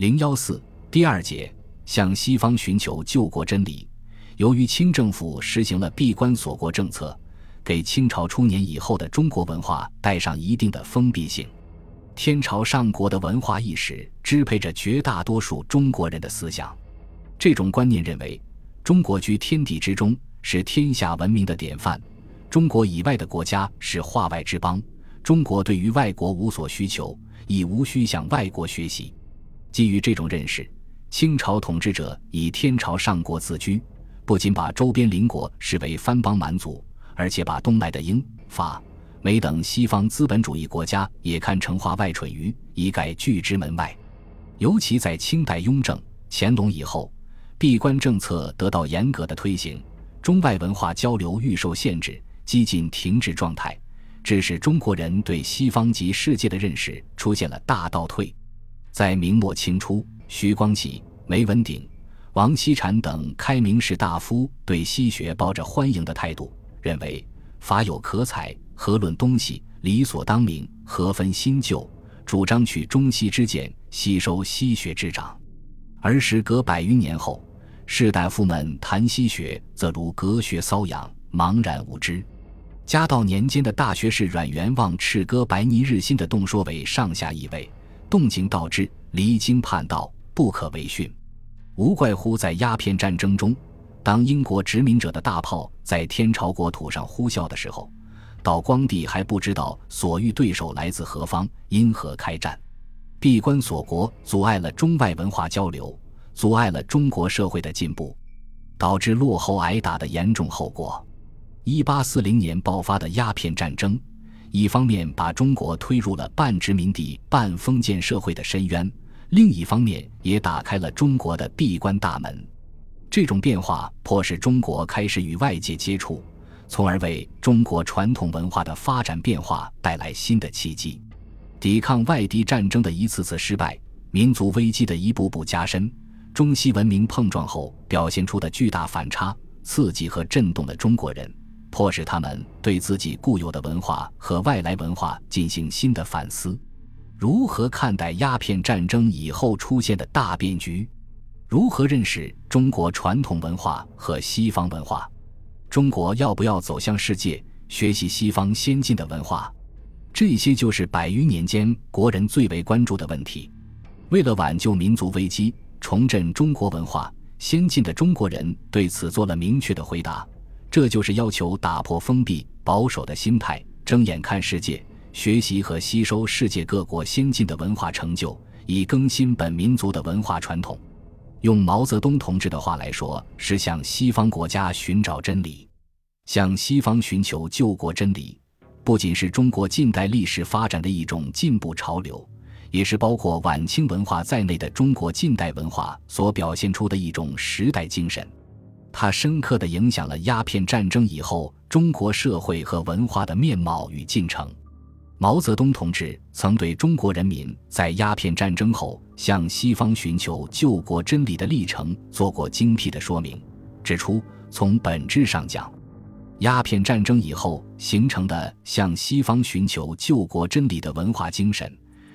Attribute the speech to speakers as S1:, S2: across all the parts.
S1: 零幺四第二节向西方寻求救国真理。由于清政府实行了闭关锁国政策，给清朝初年以后的中国文化带上一定的封闭性。天朝上国的文化意识支配着绝大多数中国人的思想。这种观念认为，中国居天地之中，是天下文明的典范。中国以外的国家是化外之邦。中国对于外国无所需求，亦无需向外国学习。基于这种认识，清朝统治者以天朝上国自居，不仅把周边邻国视为藩邦蛮族，而且把东来的英、法、美等西方资本主义国家也看成化外蠢鱼，一概拒之门外。尤其在清代雍正、乾隆以后，闭关政策得到严格的推行，中外文化交流愈受限制，几近停滞状态。致使中国人对西方及世界的认识出现了大倒退。在明末清初，徐光启、梅文鼎、王锡禅等开明士大夫对西学抱着欢迎的态度，认为法有可采，何论东西？理所当明，何分新旧？主张取中西之见，吸收西学之长。而时隔百余年后，士大夫们谈西学，则如隔靴搔痒，茫然无知。嘉道年间的大学士阮元望斥歌白泥日新的动说为上下意味，动静道之，离经叛道，不可为训。无怪乎在鸦片战争中，当英国殖民者的大炮在天朝国土上呼啸的时候，道光帝还不知道所遇对手来自何方，因何开战。闭关锁国，阻碍了中外文化交流，阻碍了中国社会的进步，导致落后挨打的严重后果。一八四零年爆发的鸦片战争，一方面把中国推入了半殖民地半封建社会的深渊，另一方面也打开了中国的闭关大门。这种变化迫使中国开始与外界接触，从而为中国传统文化的发展变化带来新的契机。抵抗外敌战争的一次次失败，民族危机的一步步加深，中西文明碰撞后表现出的巨大反差，刺激和震动了中国人。迫使他们对自己固有的文化和外来文化进行新的反思：如何看待鸦片战争以后出现的大变局？如何认识中国传统文化和西方文化？中国要不要走向世界，学习西方先进的文化？这些就是百余年间国人最为关注的问题。为了挽救民族危机，重振中国文化，先进的中国人对此做了明确的回答。这就是要求打破封闭保守的心态，睁眼看世界，学习和吸收世界各国先进的文化成就，以更新本民族的文化传统。用毛泽东同志的话来说，是向西方国家寻找真理，向西方寻求救国真理，不仅是中国近代历史发展的一种进步潮流，也是包括晚清文化在内的中国近代文化所表现出的一种时代精神。它深刻地影响了鸦片战争以后中国社会和文化的面貌与进程。毛泽东同志曾对中国人民在鸦片战争后向西方寻求救国真理的历程做过精辟的说明，指出从本质上讲，鸦片战争以后形成的向西方寻求救国真理的文化精神，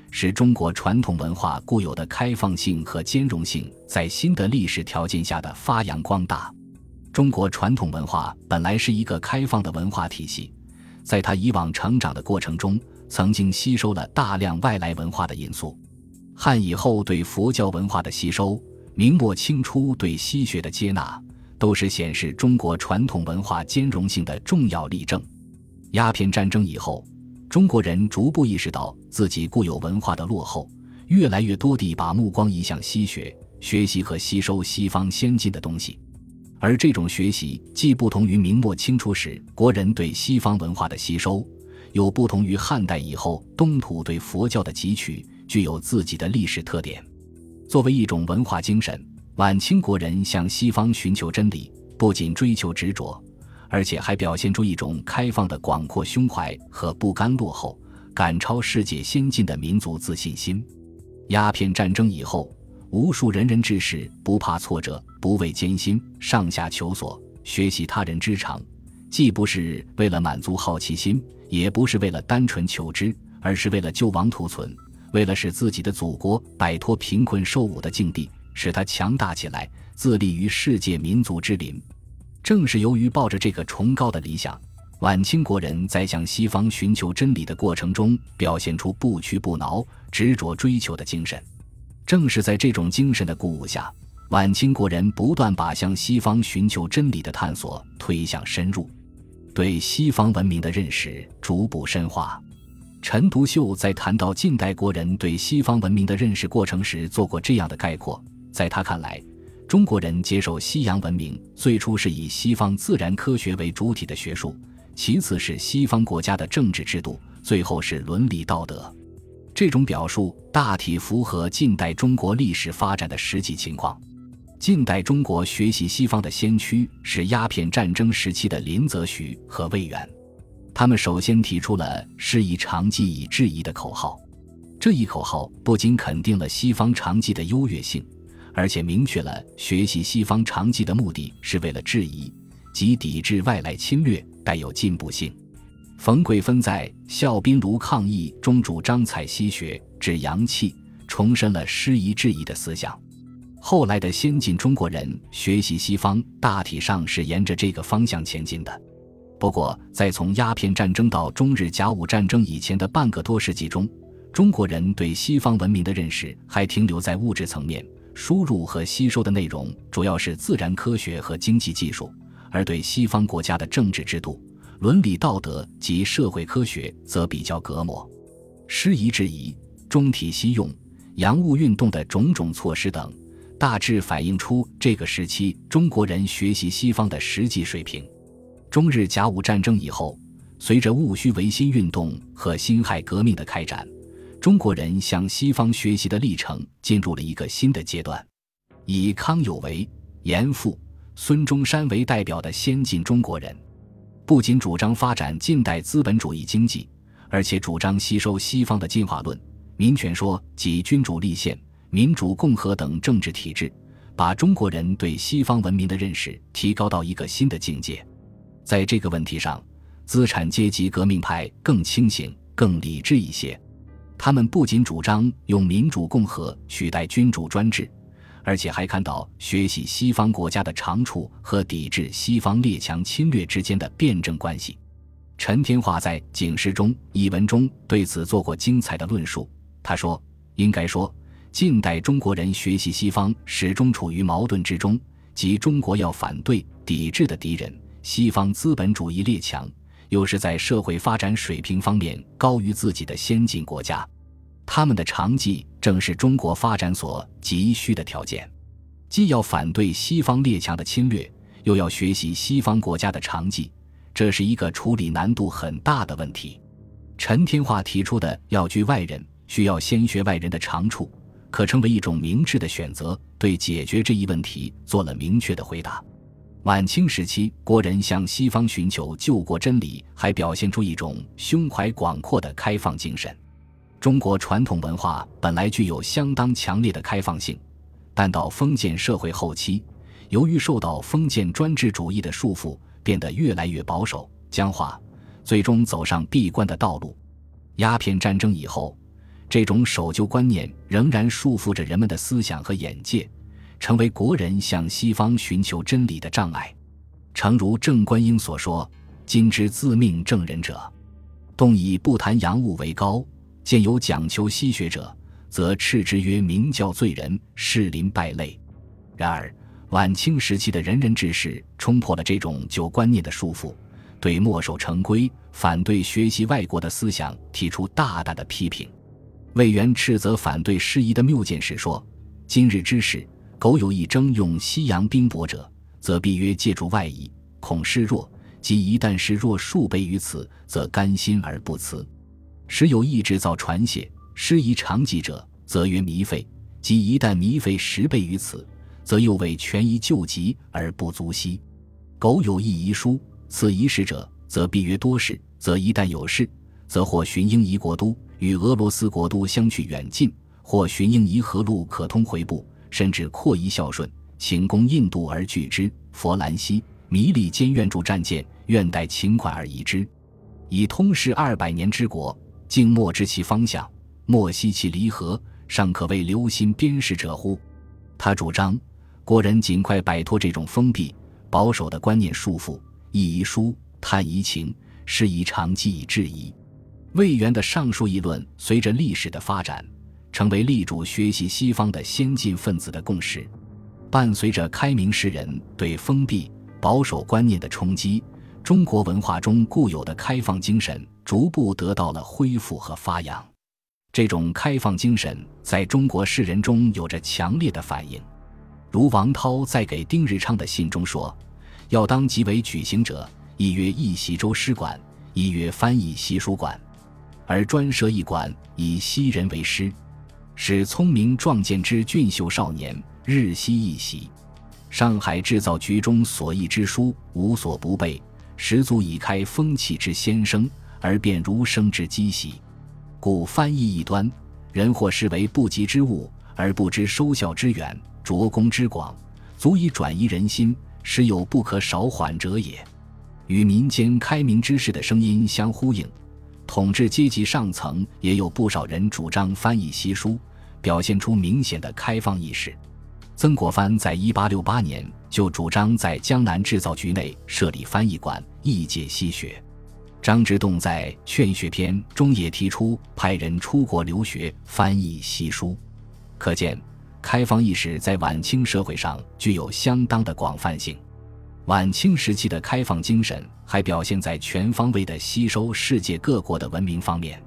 S1: 是中国传统文化固有的开放性和兼容性在新的历史条件下的发扬光大。中国传统文化本来是一个开放的文化体系，在它以往成长的过程中，曾经吸收了大量外来文化的因素。汉以后对佛教文化的吸收，明末清初对西学的接纳，都是显示中国传统文化兼容性的重要例证。鸦片战争以后，中国人逐步意识到自己固有文化的落后，越来越多地把目光移向西学，学习和吸收西方先进的东西。而这种学习既不同于明末清初时国人对西方文化的吸收，又不同于汉代以后东土对佛教的汲取，具有自己的历史特点。作为一种文化精神，晚清国人向西方寻求真理，不仅追求执着，而且还表现出一种开放的广阔胸怀和不甘落后、赶超世界先进的民族自信心。鸦片战争以后。无数仁人志士不怕挫折，不畏艰辛，上下求索，学习他人之长，既不是为了满足好奇心，也不是为了单纯求知，而是为了救亡图存，为了使自己的祖国摆脱贫困受辱的境地，使它强大起来，自立于世界民族之林。正是由于抱着这个崇高的理想，晚清国人在向西方寻求真理的过程中，表现出不屈不挠、执着追求的精神。正是在这种精神的鼓舞下，晚清国人不断把向西方寻求真理的探索推向深入，对西方文明的认识逐步深化。陈独秀在谈到近代国人对西方文明的认识过程时，做过这样的概括：在他看来，中国人接受西洋文明最初是以西方自然科学为主体的学术，其次是西方国家的政治制度，最后是伦理道德。这种表述大体符合近代中国历史发展的实际情况。近代中国学习西方的先驱是鸦片战争时期的林则徐和魏源。他们首先提出了“师夷长技以制夷”的口号，这一口号不仅肯定了西方长技的优越性，而且明确了学习西方长技的目的是为了制夷，即抵制外来侵略，带有进步性。冯桂芬在《笑宾庐抗议》中主张采西学，治洋气，重申了师夷制夷的思想。后来的先进中国人学习西方，大体上是沿着这个方向前进的。不过，在从鸦片战争到中日甲午战争以前的半个多世纪中，中国人对西方文明的认识还停留在物质层面，输入和吸收的内容主要是自然科学和经济技术，而对西方国家的政治制度、伦理道德及社会科学则比较隔膜。师夷制夷、中体西用、洋务运动的种种措施等，大致反映出这个时期中国人学习西方的实际水平。中日甲午战争以后，随着戊戌维新运动和辛亥革命的开展，中国人向西方学习的历程进入了一个新的阶段。以康有为、严复、孙中山为代表的先进中国人，不仅主张发展近代资本主义经济，而且主张吸收西方的进化论、民权说及君主立宪、民主共和等政治体制，把中国人对西方文明的认识提高到一个新的境界。在这个问题上，资产阶级革命派更清醒、更理智一些。他们不仅主张用民主共和取代君主专制，而且还看到学习西方国家的长处和抵制西方列强侵略之间的辩证关系。陈天化在《警示》中一文中对此做过精彩的论述。他说：“应该说，近代中国人学习西方始终处于矛盾之中，即中国要反对、抵制的敌人。”西方资本主义列强，又是在社会发展水平方面高于自己的先进国家，他们的长技正是中国发展所急需的条件。既要反对西方列强的侵略，又要学习西方国家的长技，这是一个处理难度很大的问题。陈天化提出的“要居外人，需要先学外人的长处”，可称为一种明智的选择，对解决这一问题做了明确的回答。晚清时期，国人向西方寻求救国真理，还表现出一种胸怀广阔的开放精神。中国传统文化本来具有相当强烈的开放性，但到封建社会后期，由于受到封建专制主义的束缚，变得越来越保守、僵化，最终走上闭关的道路。鸦片战争以后，这种守旧观念仍然束缚着人们的思想和眼界。成为国人向西方寻求真理的障碍。诚如郑观应所说：“今之自命正人者，动以不谈洋务为高；见有讲求西学者，则斥之曰明教罪人，士林败类。”然而，晚清时期的仁人志士冲破了这种旧观念的束缚，对墨守成规、反对学习外国的思想提出大胆的批评。魏源斥责反对师夷的谬见时说：“今日之事。”苟有一征用西洋兵帛者，则必曰借助外夷，恐失弱；即一旦失弱数倍于此，则甘心而不辞。时有意制造船械，失夷长技者，则曰糜费；即一旦糜费十倍于此，则又为权宜救急而不足惜。苟有意遗书，此遗事者，则必曰多事；则一旦有事，则或寻英夷国都与俄罗斯国都相去远近，或寻英夷河路可通回部。甚至扩夷孝顺，请攻印度而拒之；佛兰西、弥利坚愿助战舰，愿待勤款而移之。以通世二百年之国，静默知其方向，莫惜其离合，尚可谓留心边事者乎？他主张国人尽快摆脱这种封闭保守的观念束缚，议遗书，探遗情，事宜长记以质疑。魏源的上述议论，随着历史的发展，成为力主学习西方的先进分子的共识。伴随着开明诗人对封闭保守观念的冲击，中国文化中固有的开放精神逐步得到了恢复和发扬。这种开放精神在中国士人中有着强烈的反应，如王涛在给丁日昌的信中说：“要当即为举行者，一曰义习州师馆，一曰翻译习书馆，而专设一馆，以西人为师，使聪明壮健之俊秀少年日夕一习。上海制造局中所译之书，无所不备，始足以开风气之先声，而变儒生之积习。”故翻译一端，人或视为不及之物，而不知收效之远，着功之广，足以转移人心，实有不可少缓者也。与民间开明之士的声音相呼应，统治阶级上层也有不少人主张翻译西书，表现出明显的开放意识。曾国藩在一八六八年就主张在江南制造局内设立翻译馆，译介西学。张之洞在《劝学篇》中也提出派人出国留学翻译西书，可见开放意识在晚清社会上具有相当的广泛性。晚清时期的开放精神还表现在全方位的吸收世界各国的文明方面。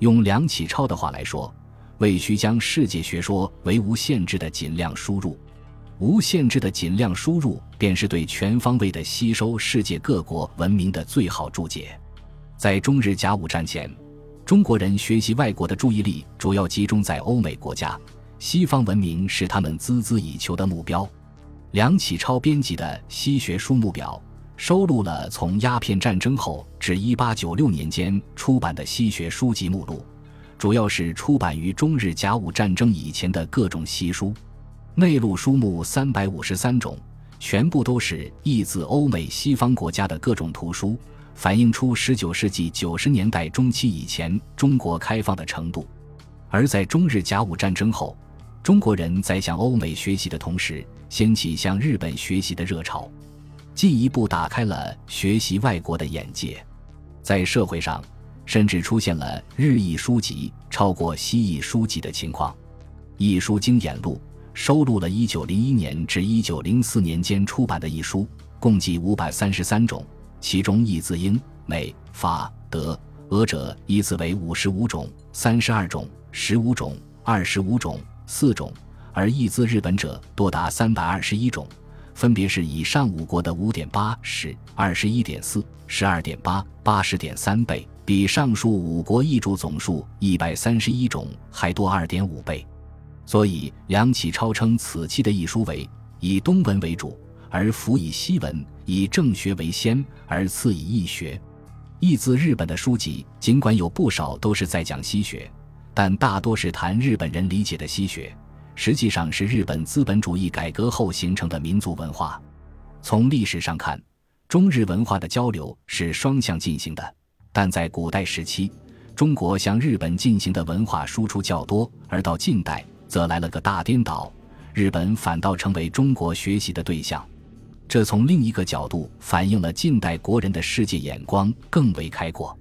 S1: 用梁启超的话来说，为需将世界学说为无限制的尽量输入，无限制的尽量输入便是对全方位的吸收世界各国文明的最好注解。在中日甲午战前，中国人学习外国的注意力主要集中在欧美国家，西方文明是他们孜孜以求的目标。梁启超编辑的《西学书目表》收录了从鸦片战争后至1896年间出版的西学书籍目录，主要是出版于中日甲午战争以前的各种习书，内陆书目三百五十三种，全部都是译自欧美西方国家的各种图书。反映出十九世纪九十年代中期以前中国开放的程度，而在中日甲午战争后，中国人在向欧美学习的同时，掀起向日本学习的热潮，进一步打开了学习外国的眼界。在社会上，甚至出现了日译书籍超过西译书籍的情况。《译书经演录》收录了一九零一年至一九零四年间出版的译书，共计五百三十三种。其中译自英、美、法、德、俄者依次为五十五种、三十二种、十五种、二十五种、四种，而译自日本者多达三百二十一种，分别是以上五国的五点八、十、二十一点四、十二点八、八十点三倍，比上述五国译著总数一百三十一种还多二点五倍。所以梁启超称此期的译书为以东文为主。而辅以西文，以正学为先，而次以易学。译自日本的书籍，尽管有不少都是在讲西学，但大多是谈日本人理解的西学，实际上是日本资本主义改革后形成的民族文化。从历史上看，中日文化的交流是双向进行的，但在古代时期，中国向日本进行的文化输出较多，而到近代则来了个大颠倒，日本反倒成为中国学习的对象。这从另一个角度反映了近代国人的世界眼光更为开阔。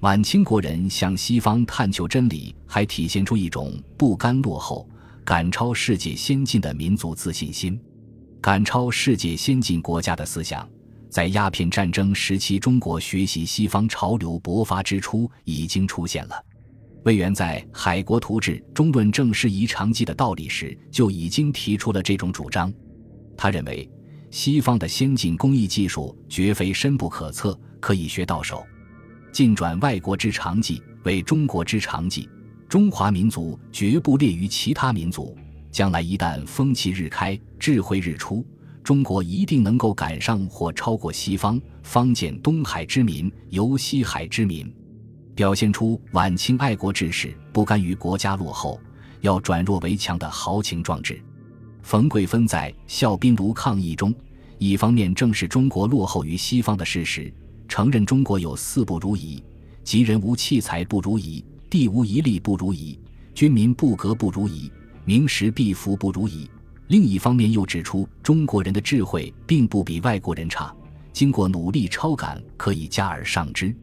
S1: 晚清国人向西方探求真理，还体现出一种不甘落后、赶超世界先进的民族自信心。赶超世界先进国家的思想，在鸦片战争时期中国学习西方潮流勃发之初已经出现了。魏源在《海国图志》中论证事宜长记的道理时，就已经提出了这种主张。他认为。西方的先进工艺技术绝非深不可测，可以学到手。尽转外国之长技为中国之长技，中华民族绝不劣于其他民族。将来一旦风气日开，智慧日出，中国一定能够赶上或超过西方，方见东海之民游西海之民。表现出晚清爱国志士不甘于国家落后，要转弱为强的豪情壮志。冯桂芬在《笑宾炉抗议》中，一方面正视中国落后于西方的事实，承认中国有四不如仪，即人无器材不如仪，地无一利不如夷，军民不革不如夷，名实必服不如夷。另一方面又指出，中国人的智慧并不比外国人差，经过努力超感，可以加而上之。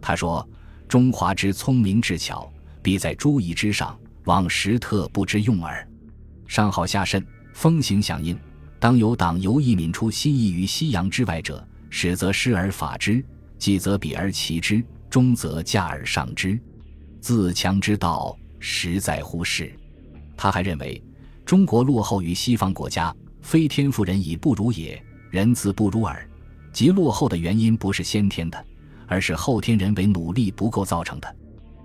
S1: 他说：“中华之聪明智巧，必在诸夷之上，往时特不知用耳。”上好下甚，风行响应。当有党由异民出心意于西洋之外者，始则师而法之，继则比而齐之，终则加而上之。自强之道，实在乎是。他还认为，中国落后于西方国家，非天赋人以不如也，人自不如耳。即落后的原因不是先天的，而是后天人为努力不够造成的。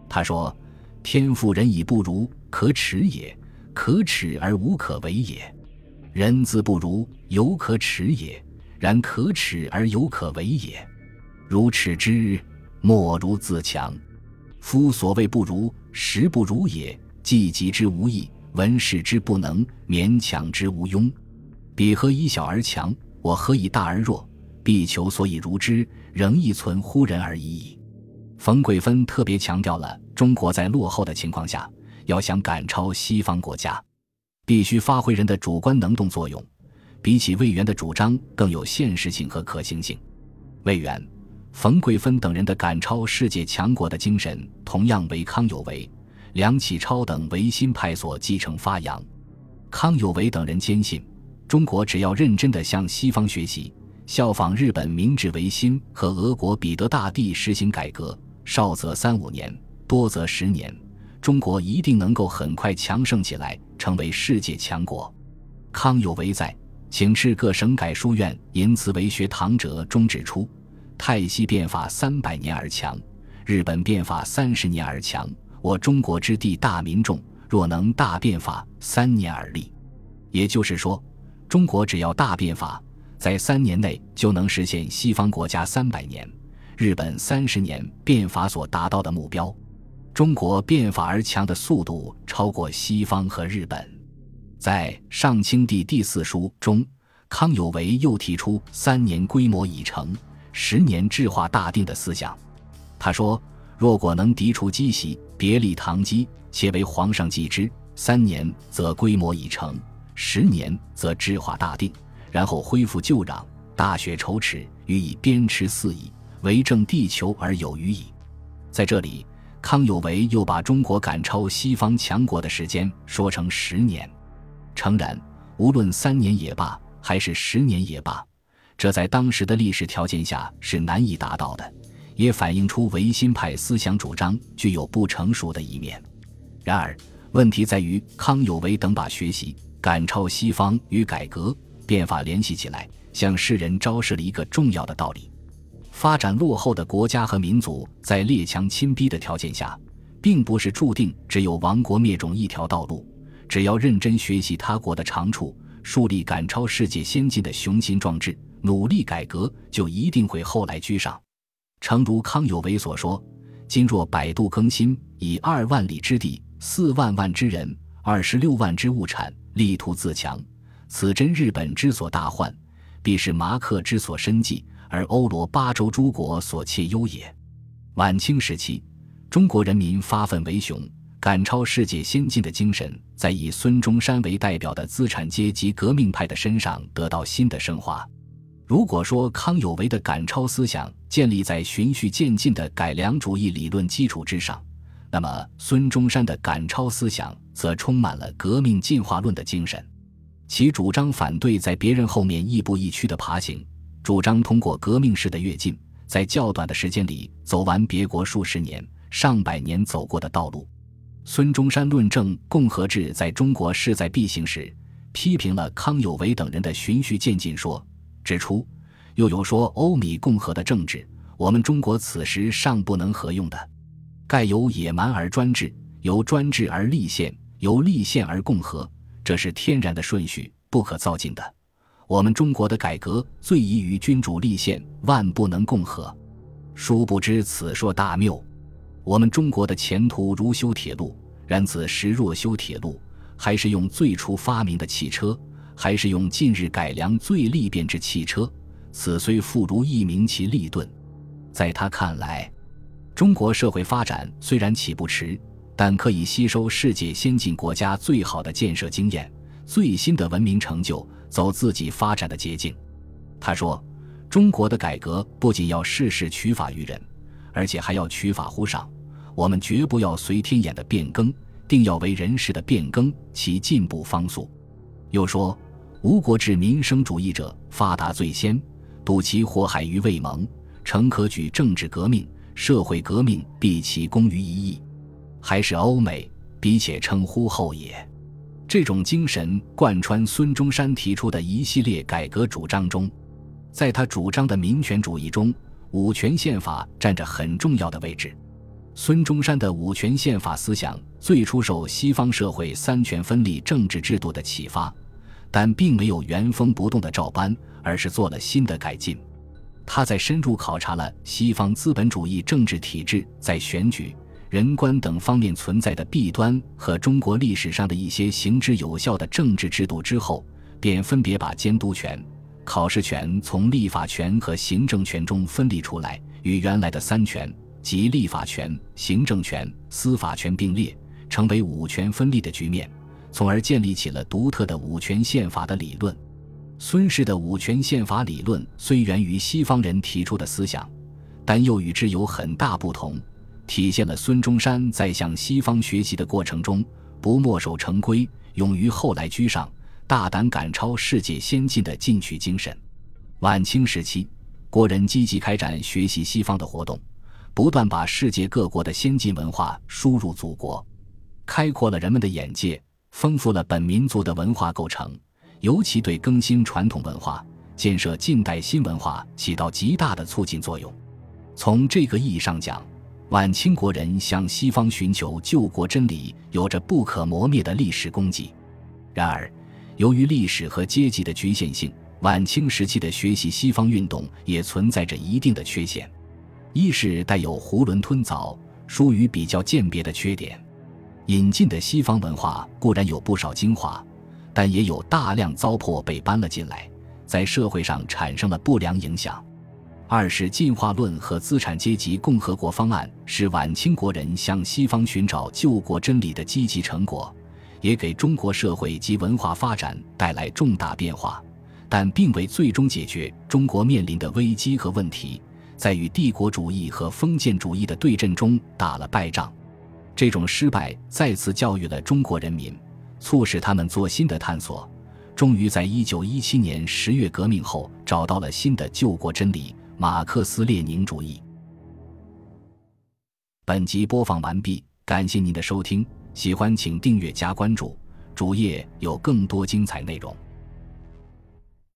S1: 他说：“天赋人以不如，可耻也；可耻而无可为也。”人自不如，犹可耻也；然可耻而犹可为也。如耻之，莫如自强。夫所谓不如，实不如也。既及之无益，闻使之不能，勉强之无庸。彼何以小而强？我何以大而弱？必求所以如之，仍亦存乎人而已矣。冯桂芬特别强调了中国在落后的情况下，要想赶超西方国家。必须发挥人的主观能动作用，比起魏源的主张更有现实性和可行性。魏源、冯桂芬等人的赶超世界强国的精神，同样为康有为、梁启超等维新派所继承发扬。康有为等人坚信，中国只要认真地向西方学习，效仿日本明治维新和俄国彼得大帝实行改革，少则三五年，多则十年。中国一定能够很快强盛起来，成为世界强国。康有为在请示各省改书院淫词为学堂者中指出：泰西变法三百年而强，日本变法三十年而强。我中国之地大民众，若能大变法三年而立，也就是说，中国只要大变法，在三年内就能实现西方国家三百年、日本三十年变法所达到的目标。中国变法而强的速度超过西方和日本。在《上清帝第四书》中，康有为又提出“三年规模已成，十年制化大定”的思想。他说：“若果能涤除积习，别立堂基，且为皇上继之，三年则规模已成，十年则制化大定，然后恢复旧壤，大雪筹尺，予以鞭笞四夷，为政地球而有余矣。”在这里。康有为又把中国赶超西方强国的时间说成十年。诚然，无论三年也罢，还是十年也罢，这在当时的历史条件下是难以达到的，也反映出维新派思想主张具有不成熟的一面。然而，问题在于康有为等把学习赶超西方与改革变法联系起来，向世人昭示了一个重要的道理。发展落后的国家和民族，在列强亲逼的条件下，并不是注定只有亡国灭种一条道路。只要认真学习他国的长处，树立赶超世界先进的雄心壮志，努力改革，就一定会后来居上。诚如康有为所说：“今若百度更新，以二万里之地、四万万之人、二十六万之物产，力图自强，此真日本之所大患，必是马克之所深计。”而欧罗巴洲诸国所窃忧也。晚清时期，中国人民发愤为雄、赶超世界先进的精神，在以孙中山为代表的资产阶级革命派的身上得到新的升华。如果说康有为的赶超思想建立在循序渐进的改良主义理论基础之上，那么孙中山的赶超思想则充满了革命进化论的精神。其主张反对在别人后面亦步亦趋的爬行。主张通过革命式的跃进，在较短的时间里走完别国数十年、上百年走过的道路。孙中山论证共和制在中国势在必行时，批评了康有为等人的循序渐进说，指出又有说欧米共和的政治，我们中国此时尚不能合用的，盖由野蛮而专制，由专制而立宪，由立宪而共和，这是天然的顺序，不可造进的。我们中国的改革最宜于君主立宪，万不能共和。殊不知此说大谬。我们中国的前途如修铁路，然此时若修铁路，还是用最初发明的汽车，还是用近日改良最利便之汽车？此虽复如一鸣其利钝。在他看来，中国社会发展虽然起步迟，但可以吸收世界先进国家最好的建设经验、最新的文明成就，走自己发展的捷径。他说：“中国的改革不仅要事事取法于人，而且还要取法乎上。我们绝不要随天眼的变更，定要为人事的变更，其进步方速。”又说：“吴国治民生主义者，发达最先，睹其祸害于未萌，诚可举政治革命、社会革命，毕其功于一役。”还是欧美，彼且称呼后也。这种精神贯穿孙中山提出的一系列改革主张中，在他主张的民权主义中，五权宪法占着很重要的位置。孙中山的五权宪法思想最初受西方社会三权分立政治制度的启发，但并没有原封不动的照搬，而是做了新的改进。他在深入考察了西方资本主义政治体制在选举。人官等方面存在的弊端和中国历史上的一些行之有效的政治制度之后，便分别把监督权、考试权从立法权和行政权中分离出来，与原来的三权即立法权、行政权、司法权并列，成为五权分立的局面，从而建立起了独特的五权宪法的理论。孙氏的五权宪法理论虽源于西方人提出的思想，但又与之有很大不同。体现了孙中山在向西方学习的过程中不墨守成规、勇于后来居上、大胆赶超世界先进的进取精神。晚清时期，国人积极开展学习西方的活动，不断把世界各国的先进文化输入祖国，开阔了人们的眼界，丰富了本民族的文化构成，尤其对更新传统文化、建设近代新文化起到极大的促进作用。从这个意义上讲，晚清国人向西方寻求救国真理，有着不可磨灭的历史功绩。然而，由于历史和阶级的局限性，晚清时期的学习西方运动也存在着一定的缺陷。一是带有囫囵吞枣、疏于比较鉴别的缺点。引进的西方文化固然有不少精华，但也有大量糟粕被搬了进来，在社会上产生了不良影响。二是进化论和资产阶级共和国方案是晚清国人向西方寻找救国真理的积极成果，也给中国社会及文化发展带来重大变化，但并未最终解决中国面临的危机和问题，在与帝国主义和封建主义的对阵中打了败仗。这种失败再次教育了中国人民，促使他们做新的探索，终于在一九一七年十月革命后找到了新的救国真理。马克思列宁主义。本集播放完毕，感谢您的收听，喜欢请订阅加关注，主页有更多精彩内容。